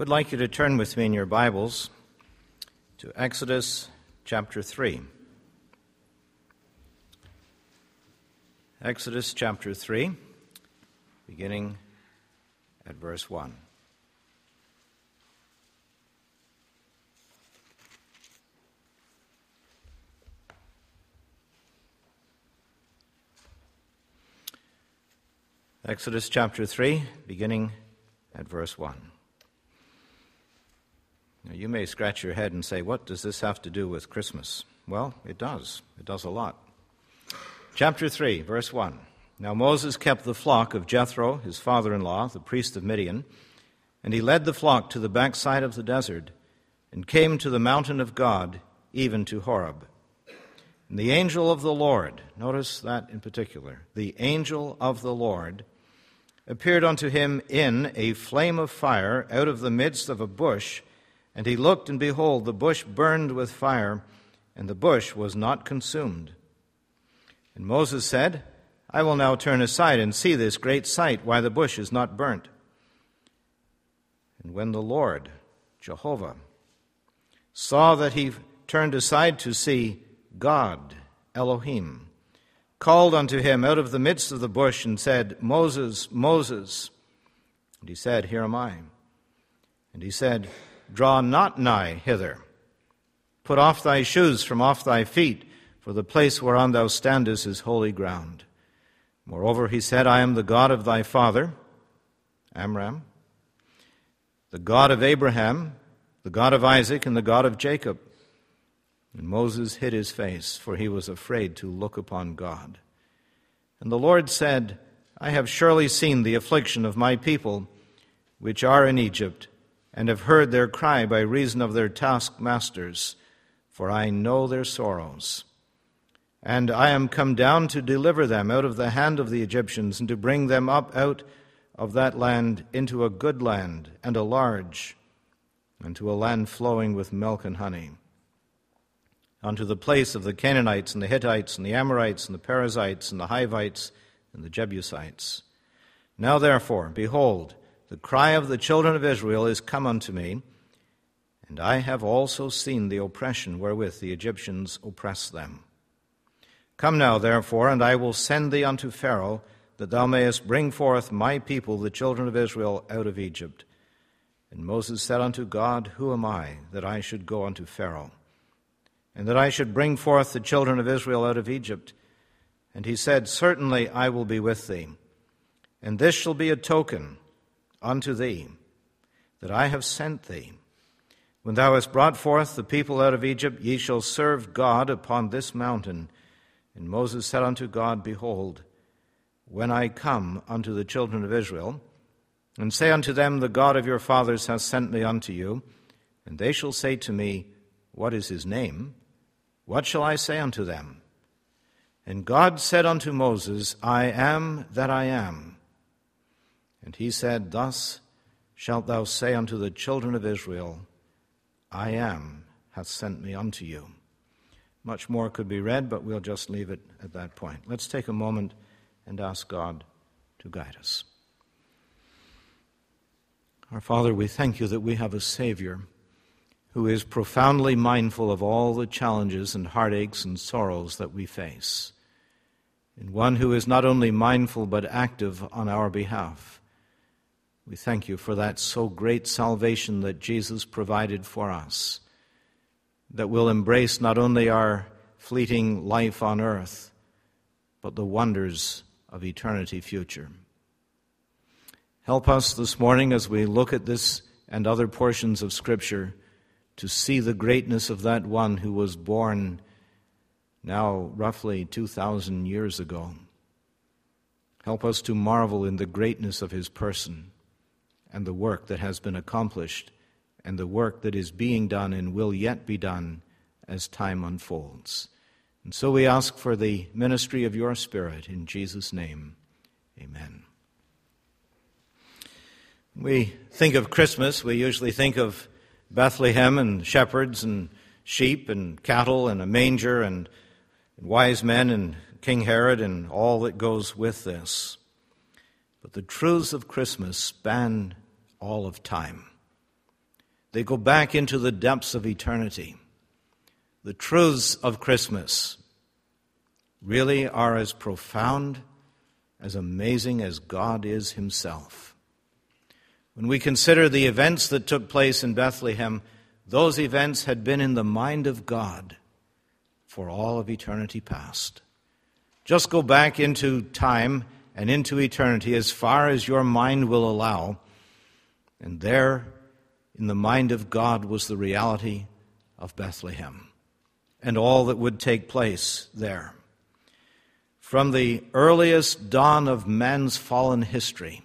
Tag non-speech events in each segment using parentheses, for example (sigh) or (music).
would like you to turn with me in your Bibles to Exodus chapter 3. Exodus chapter 3, beginning at verse 1. Exodus chapter 3, beginning at verse 1. Now, you may scratch your head and say, What does this have to do with Christmas? Well, it does. It does a lot. Chapter 3, verse 1. Now Moses kept the flock of Jethro, his father in law, the priest of Midian, and he led the flock to the backside of the desert and came to the mountain of God, even to Horeb. And the angel of the Lord, notice that in particular, the angel of the Lord appeared unto him in a flame of fire out of the midst of a bush and he looked, and behold, the bush burned with fire, and the bush was not consumed. And Moses said, I will now turn aside and see this great sight, why the bush is not burnt. And when the Lord, Jehovah, saw that he turned aside to see God, Elohim, called unto him out of the midst of the bush and said, Moses, Moses. And he said, Here am I. And he said, Draw not nigh hither. Put off thy shoes from off thy feet, for the place whereon thou standest is holy ground. Moreover, he said, I am the God of thy father, Amram, the God of Abraham, the God of Isaac, and the God of Jacob. And Moses hid his face, for he was afraid to look upon God. And the Lord said, I have surely seen the affliction of my people, which are in Egypt and have heard their cry by reason of their taskmasters, for I know their sorrows. And I am come down to deliver them out of the hand of the Egyptians, and to bring them up out of that land into a good land, and a large, and to a land flowing with milk and honey, unto the place of the Canaanites, and the Hittites, and the Amorites, and the Perizzites, and the Hivites, and the Jebusites. Now therefore, behold, the cry of the children of Israel is come unto me, and I have also seen the oppression wherewith the Egyptians oppress them. Come now, therefore, and I will send thee unto Pharaoh, that thou mayest bring forth my people, the children of Israel, out of Egypt. And Moses said unto God, Who am I, that I should go unto Pharaoh, and that I should bring forth the children of Israel out of Egypt? And he said, Certainly I will be with thee, and this shall be a token unto thee, that I have sent thee. When thou hast brought forth the people out of Egypt, ye shall serve God upon this mountain. And Moses said unto God, Behold, when I come unto the children of Israel, and say unto them, The God of your fathers hath sent me unto you, and they shall say to me, What is his name? What shall I say unto them? And God said unto Moses, I am that I am. And he said, Thus shalt thou say unto the children of Israel, I am hath sent me unto you. Much more could be read, but we'll just leave it at that point. Let's take a moment and ask God to guide us. Our Father, we thank you that we have a Savior who is profoundly mindful of all the challenges and heartaches and sorrows that we face, and one who is not only mindful but active on our behalf. We thank you for that so great salvation that Jesus provided for us, that will embrace not only our fleeting life on earth, but the wonders of eternity future. Help us this morning as we look at this and other portions of Scripture to see the greatness of that one who was born now roughly 2,000 years ago. Help us to marvel in the greatness of his person and the work that has been accomplished and the work that is being done and will yet be done as time unfolds. And so we ask for the ministry of your Spirit in Jesus' name. Amen. We think of Christmas, we usually think of Bethlehem and shepherds and sheep and cattle and a manger and wise men and King Herod and all that goes with this. But the truths of Christmas span all of time. They go back into the depths of eternity. The truths of Christmas really are as profound, as amazing as God is Himself. When we consider the events that took place in Bethlehem, those events had been in the mind of God for all of eternity past. Just go back into time and into eternity as far as your mind will allow, and there, in the mind of God, was the reality of Bethlehem and all that would take place there. From the earliest dawn of man's fallen history,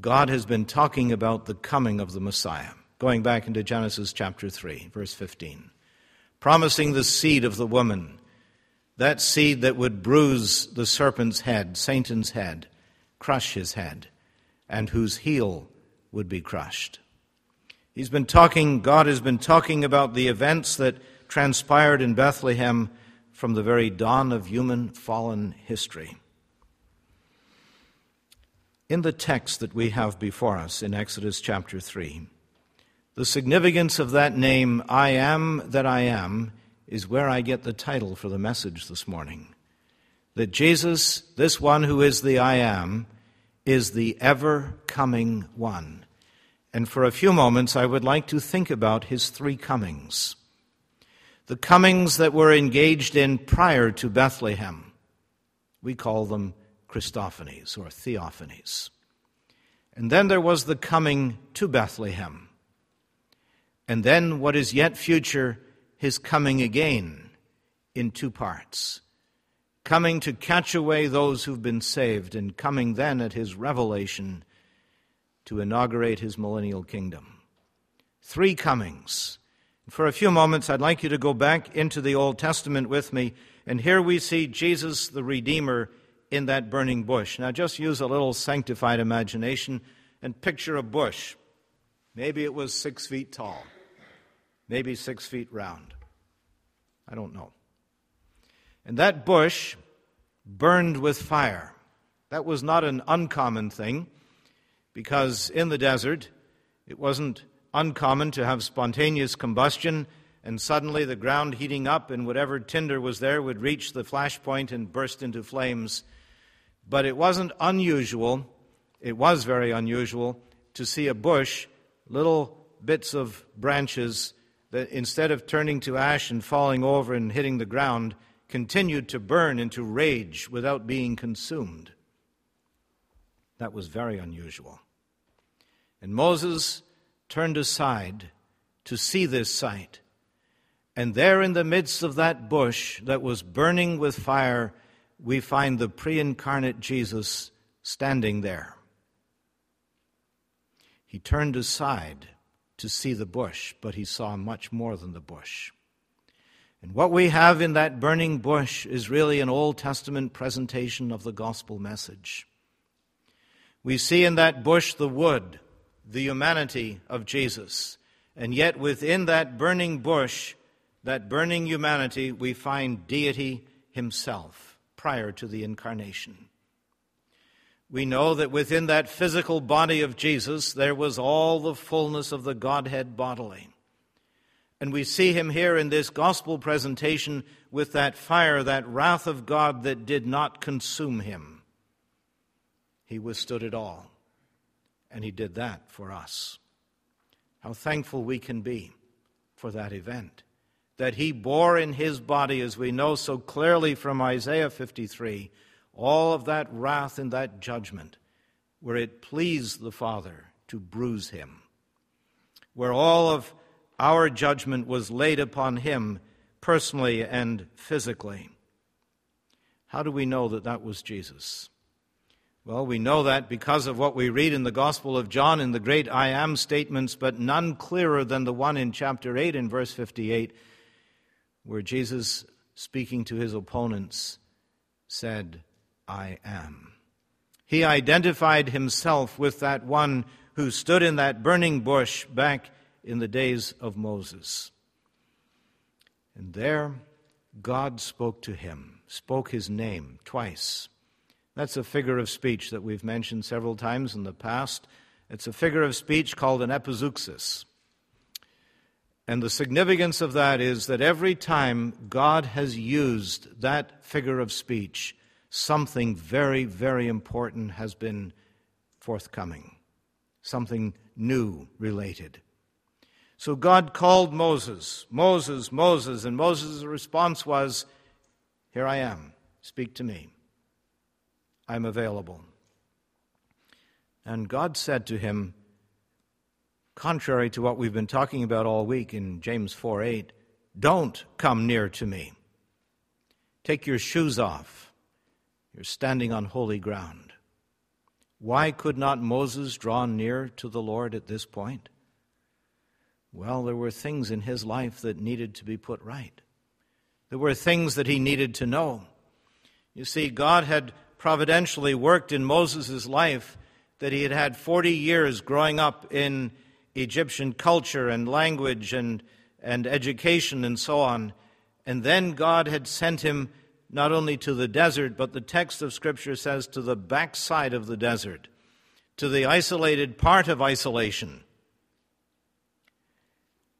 God has been talking about the coming of the Messiah, going back into Genesis chapter 3, verse 15, promising the seed of the woman, that seed that would bruise the serpent's head, Satan's head, crush his head, and whose heel would be crushed. He's been talking, God has been talking about the events that transpired in Bethlehem from the very dawn of human fallen history. In the text that we have before us in Exodus chapter 3, the significance of that name, I am that I am, is where I get the title for the message this morning. That Jesus, this one who is the I am, is the ever coming one. And for a few moments, I would like to think about his three comings the comings that were engaged in prior to Bethlehem. We call them Christophanies or theophanies. And then there was the coming to Bethlehem. And then what is yet future, his coming again in two parts. Coming to catch away those who've been saved, and coming then at his revelation to inaugurate his millennial kingdom. Three comings for a few moments, I'd like you to go back into the Old Testament with me, and here we see Jesus the Redeemer in that burning bush. Now, just use a little sanctified imagination and picture a bush. Maybe it was six feet tall, maybe six feet round. I don't know. And that bush burned with fire. That was not an uncommon thing because in the desert it wasn't uncommon to have spontaneous combustion, and suddenly the ground heating up, and whatever tinder was there would reach the flash point and burst into flames. But it wasn't unusual, it was very unusual, to see a bush, little bits of branches that instead of turning to ash and falling over and hitting the ground, continued to burn into rage without being consumed. That was very unusual. And Moses turned aside to see this sight. And there, in the midst of that bush that was burning with fire, we find the pre incarnate Jesus standing there. He turned aside to see the bush, but he saw much more than the bush. And what we have in that burning bush is really an Old Testament presentation of the gospel message. We see in that bush the wood the humanity of Jesus. And yet, within that burning bush, that burning humanity, we find deity himself prior to the incarnation. We know that within that physical body of Jesus, there was all the fullness of the Godhead bodily. And we see him here in this gospel presentation with that fire, that wrath of God that did not consume him. He withstood it all. And He did that for us. How thankful we can be for that event. That He bore in His body, as we know so clearly from Isaiah 53, all of that wrath and that judgment, where it pleased the Father to bruise Him, where all of our judgment was laid upon Him personally and physically. How do we know that that was Jesus? Well, we know that because of what we read in the Gospel of John in the great I am statements, but none clearer than the one in chapter 8 in verse 58, where Jesus, speaking to his opponents, said, I am. He identified himself with that one who stood in that burning bush back in the days of Moses. And there, God spoke to him, spoke his name twice. That's a figure of speech that we've mentioned several times in the past. It's a figure of speech called an epizeuxis. And the significance of that is that every time God has used that figure of speech, something very, very important has been forthcoming, something new related. So God called Moses, Moses, Moses, and Moses' response was, Here I am, speak to me. I'm available. And God said to him, contrary to what we've been talking about all week in James 4 8, don't come near to me. Take your shoes off. You're standing on holy ground. Why could not Moses draw near to the Lord at this point? Well, there were things in his life that needed to be put right. There were things that he needed to know. You see, God had providentially worked in Moses' life that he had had 40 years growing up in Egyptian culture and language and, and education and so on. And then God had sent him not only to the desert, but the text of Scripture says to the backside of the desert, to the isolated part of isolation.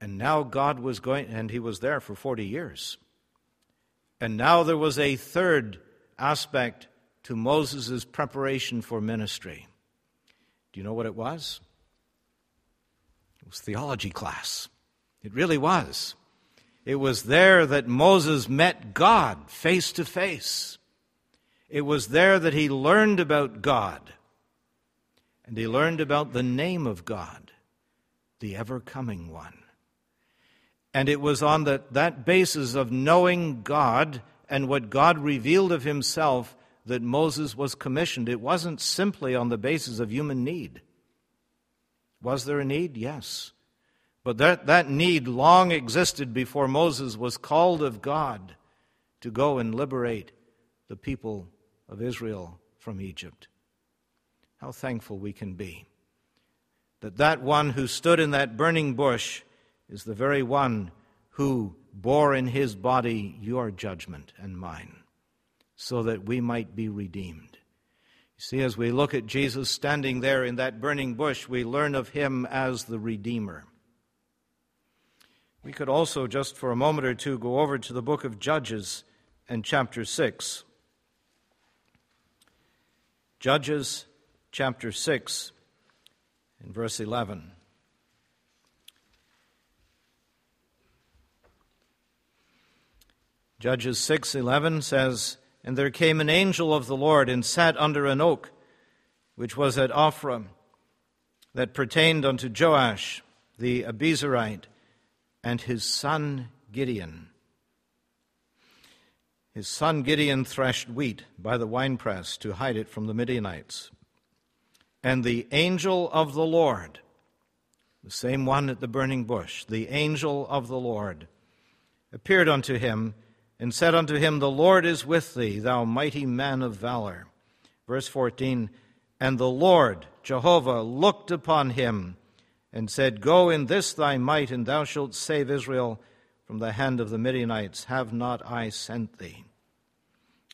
And now God was going, and he was there for 40 years. And now there was a third aspect to Moses' preparation for ministry. Do you know what it was? It was theology class. It really was. It was there that Moses met God face to face. It was there that he learned about God. And he learned about the name of God, the ever coming one. And it was on the, that basis of knowing God and what God revealed of himself that Moses was commissioned. It wasn't simply on the basis of human need. Was there a need? Yes. But that, that need long existed before Moses was called of God to go and liberate the people of Israel from Egypt. How thankful we can be that that one who stood in that burning bush is the very one who bore in his body your judgment and mine, so that we might be redeemed. You see, as we look at Jesus standing there in that burning bush, we learn of him as the Redeemer. We could also, just for a moment or two, go over to the book of Judges and chapter 6. Judges chapter 6 and verse 11. Judges 6:11 says, and there came an angel of the Lord and sat under an oak, which was at Ophrah, that pertained unto Joash the Abiezrite, and his son Gideon. His son Gideon threshed wheat by the winepress to hide it from the Midianites. And the angel of the Lord, the same one at the burning bush, the angel of the Lord, appeared unto him and said unto him, The Lord is with thee, thou mighty man of valor. Verse 14 And the Lord, Jehovah, looked upon him and said, Go in this thy might, and thou shalt save Israel from the hand of the Midianites. Have not I sent thee?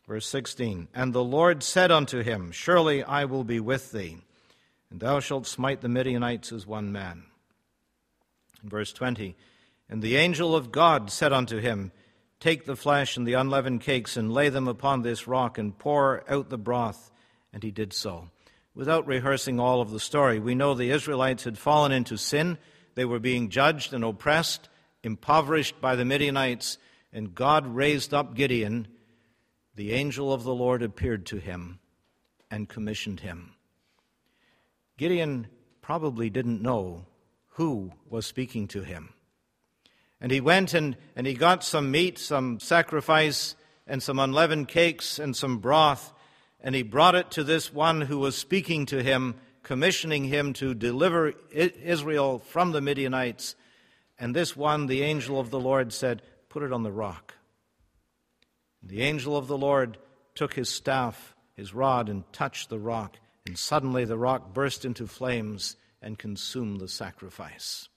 Verse 16 And the Lord said unto him, Surely I will be with thee, and thou shalt smite the Midianites as one man. Verse 20 And the angel of God said unto him, Take the flesh and the unleavened cakes and lay them upon this rock and pour out the broth. And he did so. Without rehearsing all of the story, we know the Israelites had fallen into sin. They were being judged and oppressed, impoverished by the Midianites, and God raised up Gideon. The angel of the Lord appeared to him and commissioned him. Gideon probably didn't know who was speaking to him. And he went and, and he got some meat, some sacrifice, and some unleavened cakes and some broth, and he brought it to this one who was speaking to him, commissioning him to deliver Israel from the Midianites. And this one, the angel of the Lord, said, Put it on the rock. The angel of the Lord took his staff, his rod, and touched the rock, and suddenly the rock burst into flames and consumed the sacrifice.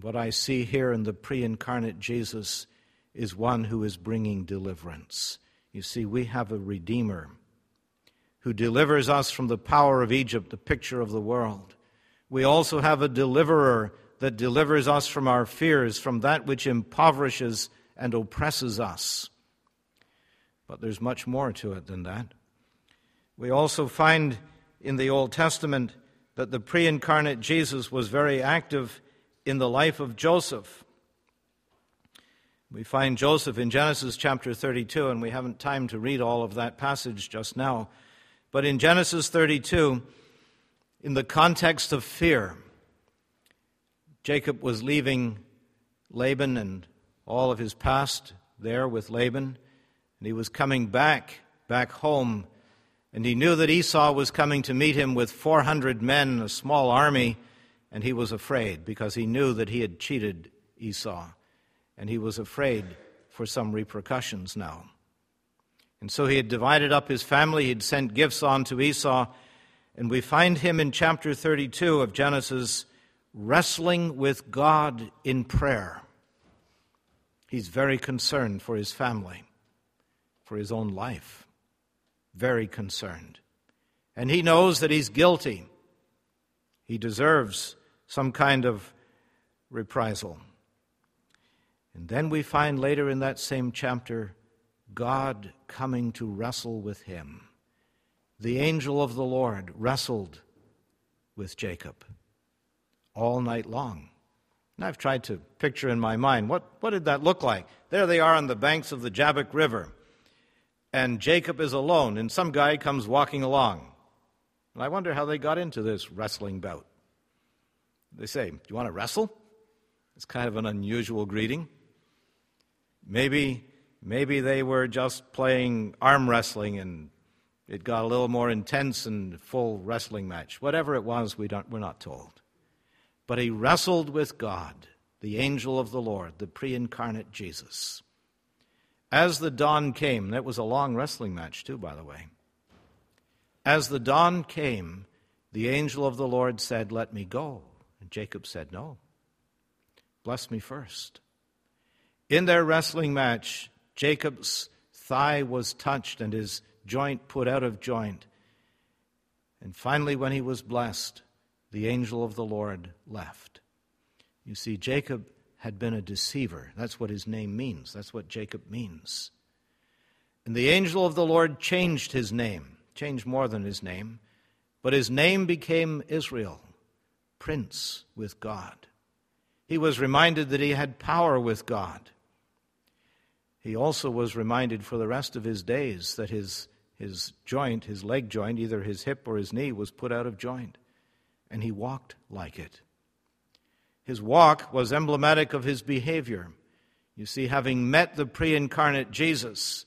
What I see here in the pre incarnate Jesus is one who is bringing deliverance. You see, we have a Redeemer who delivers us from the power of Egypt, the picture of the world. We also have a deliverer, that delivers us from our fears, from that which impoverishes and oppresses us. But there's much more to it than that. We also find in the Old Testament that the pre incarnate Jesus was very active in the life of Joseph. We find Joseph in Genesis chapter 32, and we haven't time to read all of that passage just now. But in Genesis 32, in the context of fear, Jacob was leaving Laban and all of his past there with Laban, and he was coming back, back home, and he knew that Esau was coming to meet him with 400 men, a small army, and he was afraid because he knew that he had cheated Esau, and he was afraid for some repercussions now. And so he had divided up his family, he had sent gifts on to Esau, and we find him in chapter 32 of Genesis wrestling with God in prayer. He's very concerned for his family, for his own life. Very concerned. And he knows that he's guilty. He deserves some kind of reprisal. And then we find later in that same chapter God coming to wrestle with him. The angel of the Lord wrestled with Jacob all night long. And I've tried to picture in my mind what, what did that look like? There they are on the banks of the Jabbok River, and Jacob is alone, and some guy comes walking along. And I wonder how they got into this wrestling bout. They say, Do you want to wrestle? It's kind of an unusual greeting. Maybe, maybe they were just playing arm wrestling and it got a little more intense and full wrestling match. Whatever it was, we don't, we're not told. But he wrestled with God, the angel of the Lord, the pre incarnate Jesus. As the dawn came, that was a long wrestling match, too, by the way. As the dawn came, the angel of the Lord said, Let me go. Jacob said, No. Bless me first. In their wrestling match, Jacob's thigh was touched and his joint put out of joint. And finally, when he was blessed, the angel of the Lord left. You see, Jacob had been a deceiver. That's what his name means. That's what Jacob means. And the angel of the Lord changed his name, changed more than his name, but his name became Israel, prince with God. He was reminded that he had power with God. He also was reminded for the rest of his days that his, his joint, his leg joint, either his hip or his knee, was put out of joint and he walked like it. His walk was emblematic of his behavior. You see, having met the pre incarnate Jesus,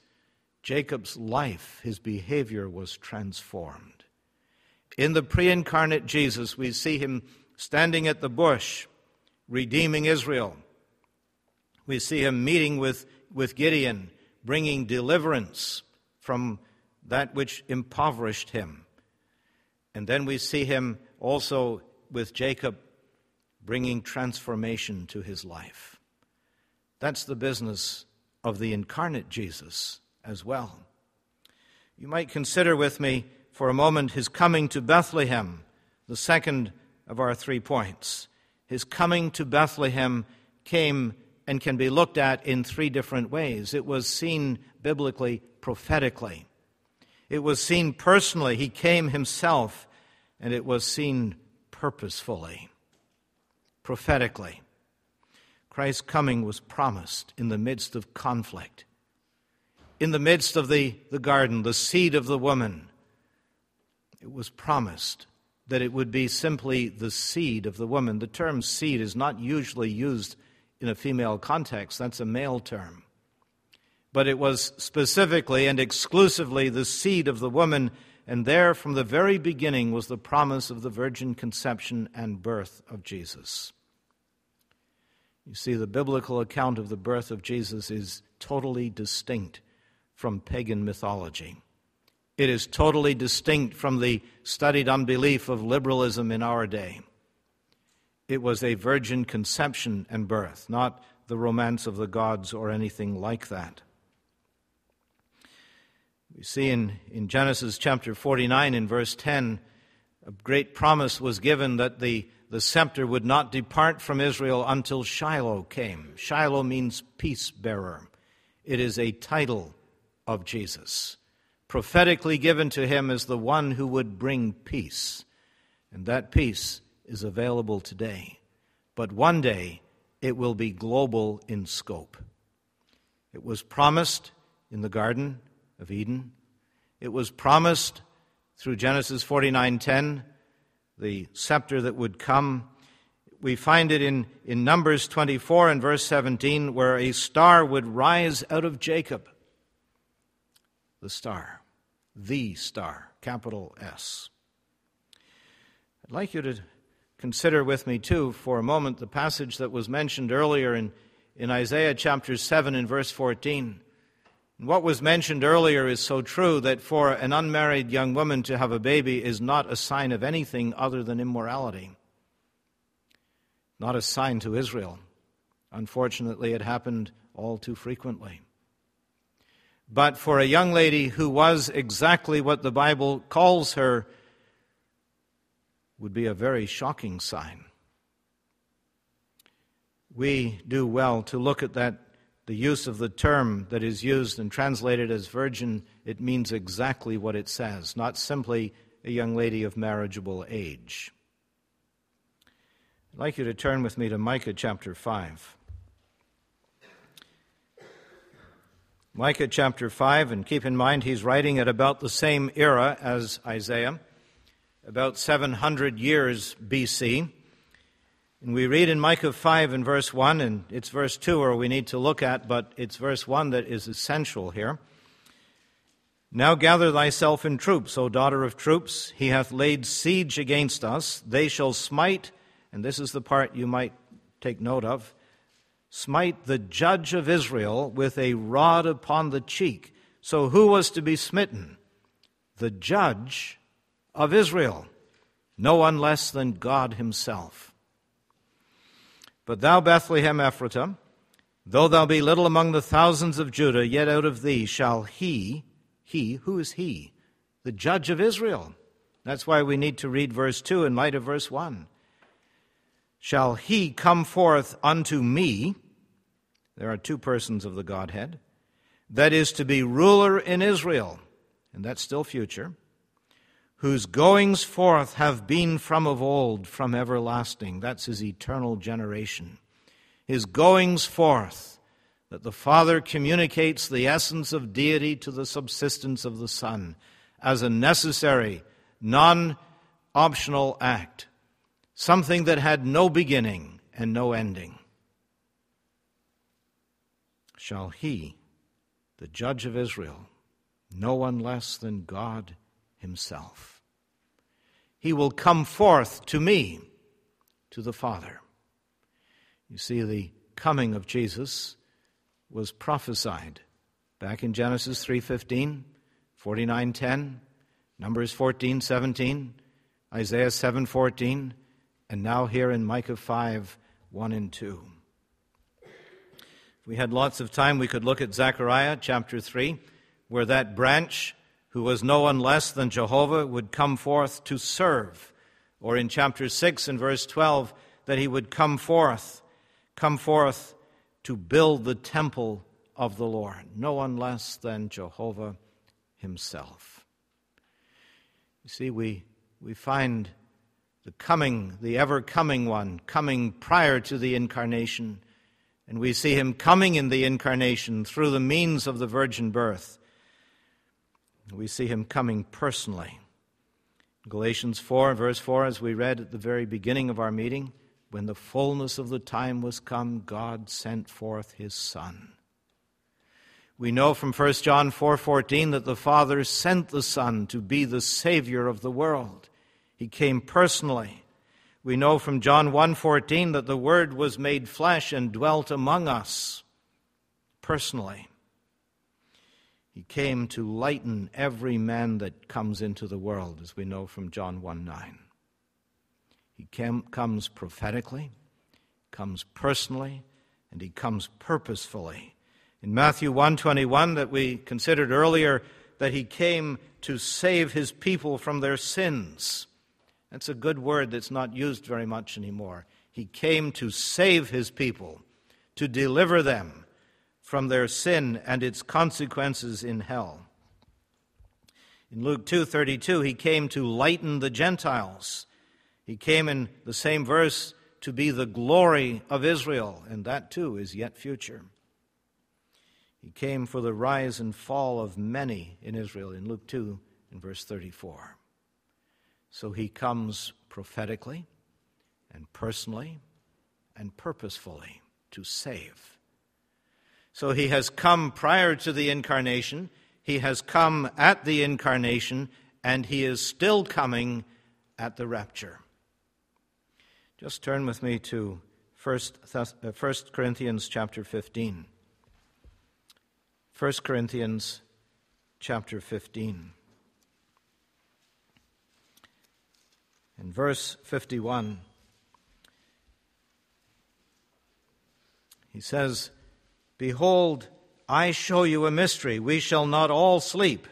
Jacob's life, his behavior was transformed. In the pre incarnate Jesus, we see him standing at the bush, redeeming Israel. We see him meeting with, with Gideon, bringing deliverance from that which impoverished him. And then we see him also with Jacob bringing transformation to his life. That's the business of the incarnate Jesus as well. You might consider with me for a moment his coming to Bethlehem, the second of our three points. His coming to Bethlehem came and can be looked at in three different ways. It was seen biblically, prophetically. It was seen personally. He came himself and it was seen purposefully, prophetically. Christ's coming was promised in the midst of conflict. In the midst of the, the garden, the seed of the woman, it was promised that it would be simply the seed of the woman. The term seed is not usually used in a female context, that's a male term. But it was specifically and exclusively the seed of the woman and there, from the very beginning, was the promise of the virgin conception and birth of Jesus. You see, the biblical account of the birth of Jesus is totally distinct from pagan mythology. It is totally distinct from the studied unbelief of liberalism in our day. It was a virgin conception and birth, not the romance of the gods or anything like that. We see in, in Genesis chapter 49 in verse 10 a great promise was given that the, the scepter would not depart from Israel until Shiloh came. Shiloh means peace bearer, it is a title of Jesus, prophetically given to him as the one who would bring peace. And that peace is available today. But one day it will be global in scope. It was promised in the Garden of Eden. It was promised through Genesis 49:10, the scepter that would come. We find it in, in Numbers 24 and verse 17, where a star would rise out of Jacob. The star, the star, capital S. I'd like you to consider with me, too, for a moment, the passage that was mentioned earlier in, in Isaiah chapter 7 and verse 14. What was mentioned earlier is so true that for an unmarried young woman to have a baby is not a sign of anything other than immorality. Not a sign to Israel. Unfortunately, it happened all too frequently. But for a young lady who was exactly what the Bible calls her, would be a very shocking sign. We do well to look at that the use of the term that is used and translated as virgin, it means exactly what it says, not simply a young lady of marriageable age. I'd like you to turn with me to Micah chapter 5. Micah chapter 5, and keep in mind he's writing at about the same era as Isaiah, about 700 years BC. And we read in Micah 5 and verse 1, and it's verse 2 where we need to look at, but it's verse 1 that is essential here. Now gather thyself in troops, O daughter of troops. He hath laid siege against us. They shall smite, and this is the part you might take note of smite the judge of Israel with a rod upon the cheek. So who was to be smitten? The judge of Israel, no one less than God Himself. But thou, Bethlehem Ephratah, though thou be little among the thousands of Judah, yet out of thee shall he, he, who is he? The judge of Israel. That's why we need to read verse 2 in light of verse 1. Shall he come forth unto me? There are two persons of the Godhead. That is to be ruler in Israel, and that's still future whose goings forth have been from of old, from everlasting. That's his eternal generation. His goings forth, that the Father communicates the essence of deity to the subsistence of the Son as a necessary, non optional act, something that had no beginning and no ending. Shall he, the judge of Israel, no one less than God himself. He will come forth to me, to the Father. You see, the coming of Jesus was prophesied back in Genesis 3:15, 49:10, Numbers 14:17, Isaiah 7:14, and now here in Micah 5:1 and 2. If we had lots of time, we could look at Zechariah chapter 3, where that branch who was no one less than Jehovah, would come forth to serve. Or in chapter 6 and verse 12, that he would come forth, come forth to build the temple of the Lord. No one less than Jehovah himself. You see, we, we find the coming, the ever coming one, coming prior to the incarnation. And we see him coming in the incarnation through the means of the virgin birth. We see him coming personally. Galatians 4, verse 4, as we read at the very beginning of our meeting, when the fullness of the time was come, God sent forth his Son. We know from 1 John 4:14 that the Father sent the Son to be the savior of the world. He came personally. We know from John 1:14 that the word was made flesh and dwelt among us personally. He came to lighten every man that comes into the world, as we know from John 1:9. He came, comes prophetically, comes personally, and he comes purposefully. In Matthew 1:21 that we considered earlier, that he came to save his people from their sins. That's a good word that's not used very much anymore. He came to save his people, to deliver them from their sin and its consequences in hell. In Luke 2:32 he came to lighten the Gentiles. He came in the same verse to be the glory of Israel, and that too is yet future. He came for the rise and fall of many in Israel in Luke 2 in verse 34. So he comes prophetically and personally and purposefully to save. So he has come prior to the incarnation, he has come at the incarnation, and he is still coming at the rapture. Just turn with me to 1 uh, Corinthians chapter 15. 1 Corinthians chapter 15. In verse 51, he says, Behold, I show you a mystery. We shall not all sleep,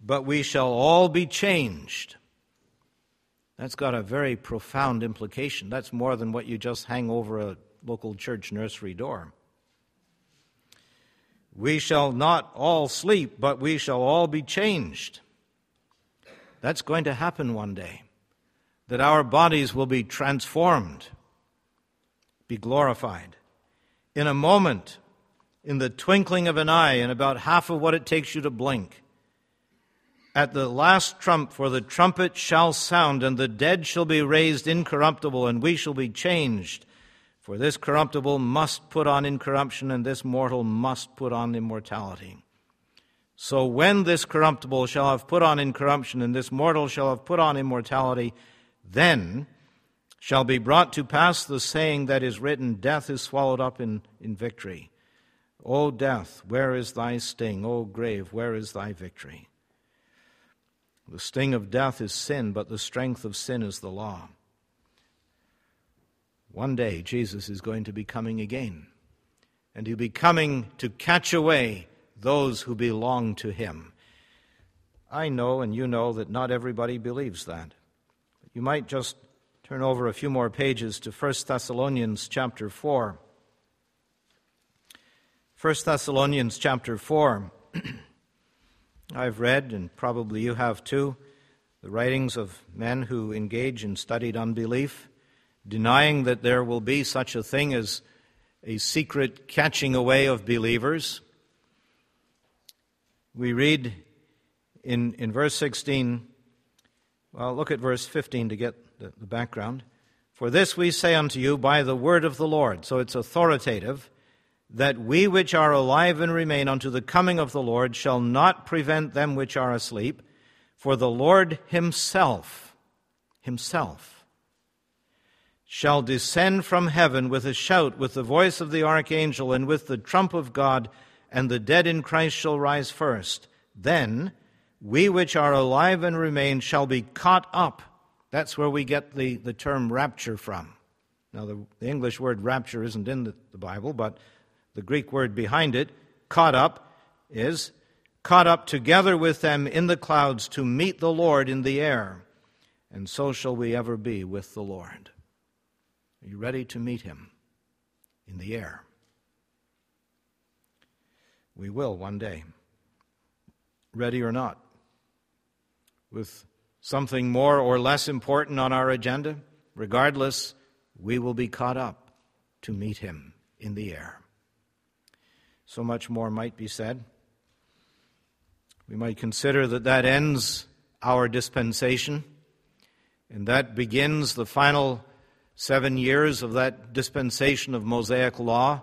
but we shall all be changed. That's got a very profound implication. That's more than what you just hang over a local church nursery door. We shall not all sleep, but we shall all be changed. That's going to happen one day. That our bodies will be transformed, be glorified. In a moment, in the twinkling of an eye, in about half of what it takes you to blink. At the last trump, for the trumpet shall sound, and the dead shall be raised incorruptible, and we shall be changed. For this corruptible must put on incorruption, and this mortal must put on immortality. So when this corruptible shall have put on incorruption, and this mortal shall have put on immortality, then shall be brought to pass the saying that is written Death is swallowed up in, in victory. O death, where is thy sting? O grave, where is thy victory? The sting of death is sin, but the strength of sin is the law. One day, Jesus is going to be coming again, and he'll be coming to catch away those who belong to him. I know, and you know, that not everybody believes that. You might just turn over a few more pages to 1 Thessalonians chapter 4. 1 Thessalonians chapter 4. (clears throat) I've read, and probably you have too, the writings of men who engage in studied unbelief denying that there will be such a thing as a secret catching away of believers. We read in, in verse 16, well, look at verse 15 to get the, background. For this we say unto you by the word of the Lord. So it's authoritative that we which are alive and remain unto the coming of the Lord shall not prevent them which are asleep. For the Lord himself, himself, shall descend from heaven with a shout, with the voice of the archangel, and with the trump of God, and the dead in Christ shall rise first. Then we which are alive and remain shall be caught up. That's where we get the, the term rapture from. Now, the, the English word rapture isn't in the, the Bible, but the Greek word behind it, caught up, is caught up together with them in the clouds to meet the Lord in the air. And so shall we ever be with the Lord. Are you ready to meet him in the air? We will one day. Ready or not. With something more or less important on our agenda, regardless, we will be caught up to meet him in the air. So much more might be said. We might consider that that ends our dispensation, and that begins the final seven years of that dispensation of Mosaic law,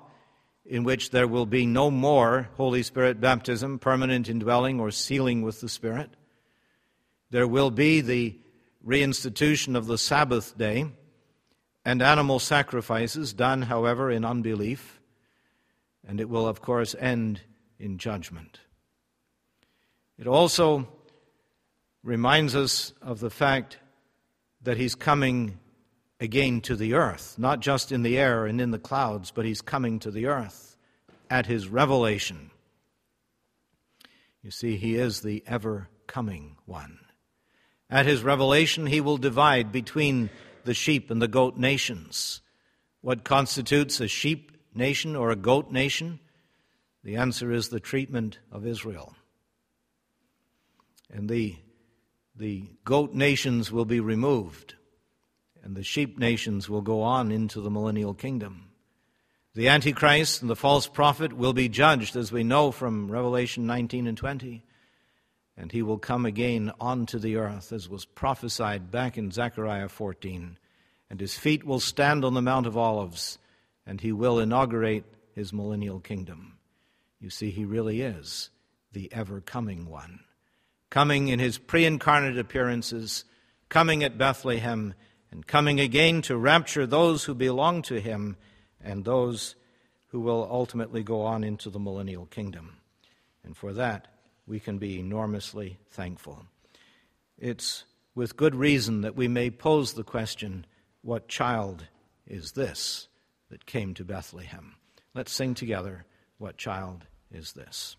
in which there will be no more Holy Spirit baptism, permanent indwelling, or sealing with the Spirit. There will be the reinstitution of the Sabbath day and animal sacrifices, done, however, in unbelief, and it will, of course, end in judgment. It also reminds us of the fact that He's coming again to the earth, not just in the air and in the clouds, but he's coming to the earth at his revelation. You see, he is the ever coming one. At his revelation, he will divide between the sheep and the goat nations. What constitutes a sheep nation or a goat nation? The answer is the treatment of Israel. And the, the goat nations will be removed, and the sheep nations will go on into the millennial kingdom. The Antichrist and the false prophet will be judged, as we know from Revelation 19 and 20. And he will come again onto the earth, as was prophesied back in Zechariah 14. And his feet will stand on the Mount of Olives, and he will inaugurate his millennial kingdom. You see, he really is the ever coming one, coming in his pre incarnate appearances, coming at Bethlehem, and coming again to rapture those who belong to him and those who will ultimately go on into the millennial kingdom. And for that, we can be enormously thankful. It's with good reason that we may pose the question what child is this that came to Bethlehem? Let's sing together, What Child is This?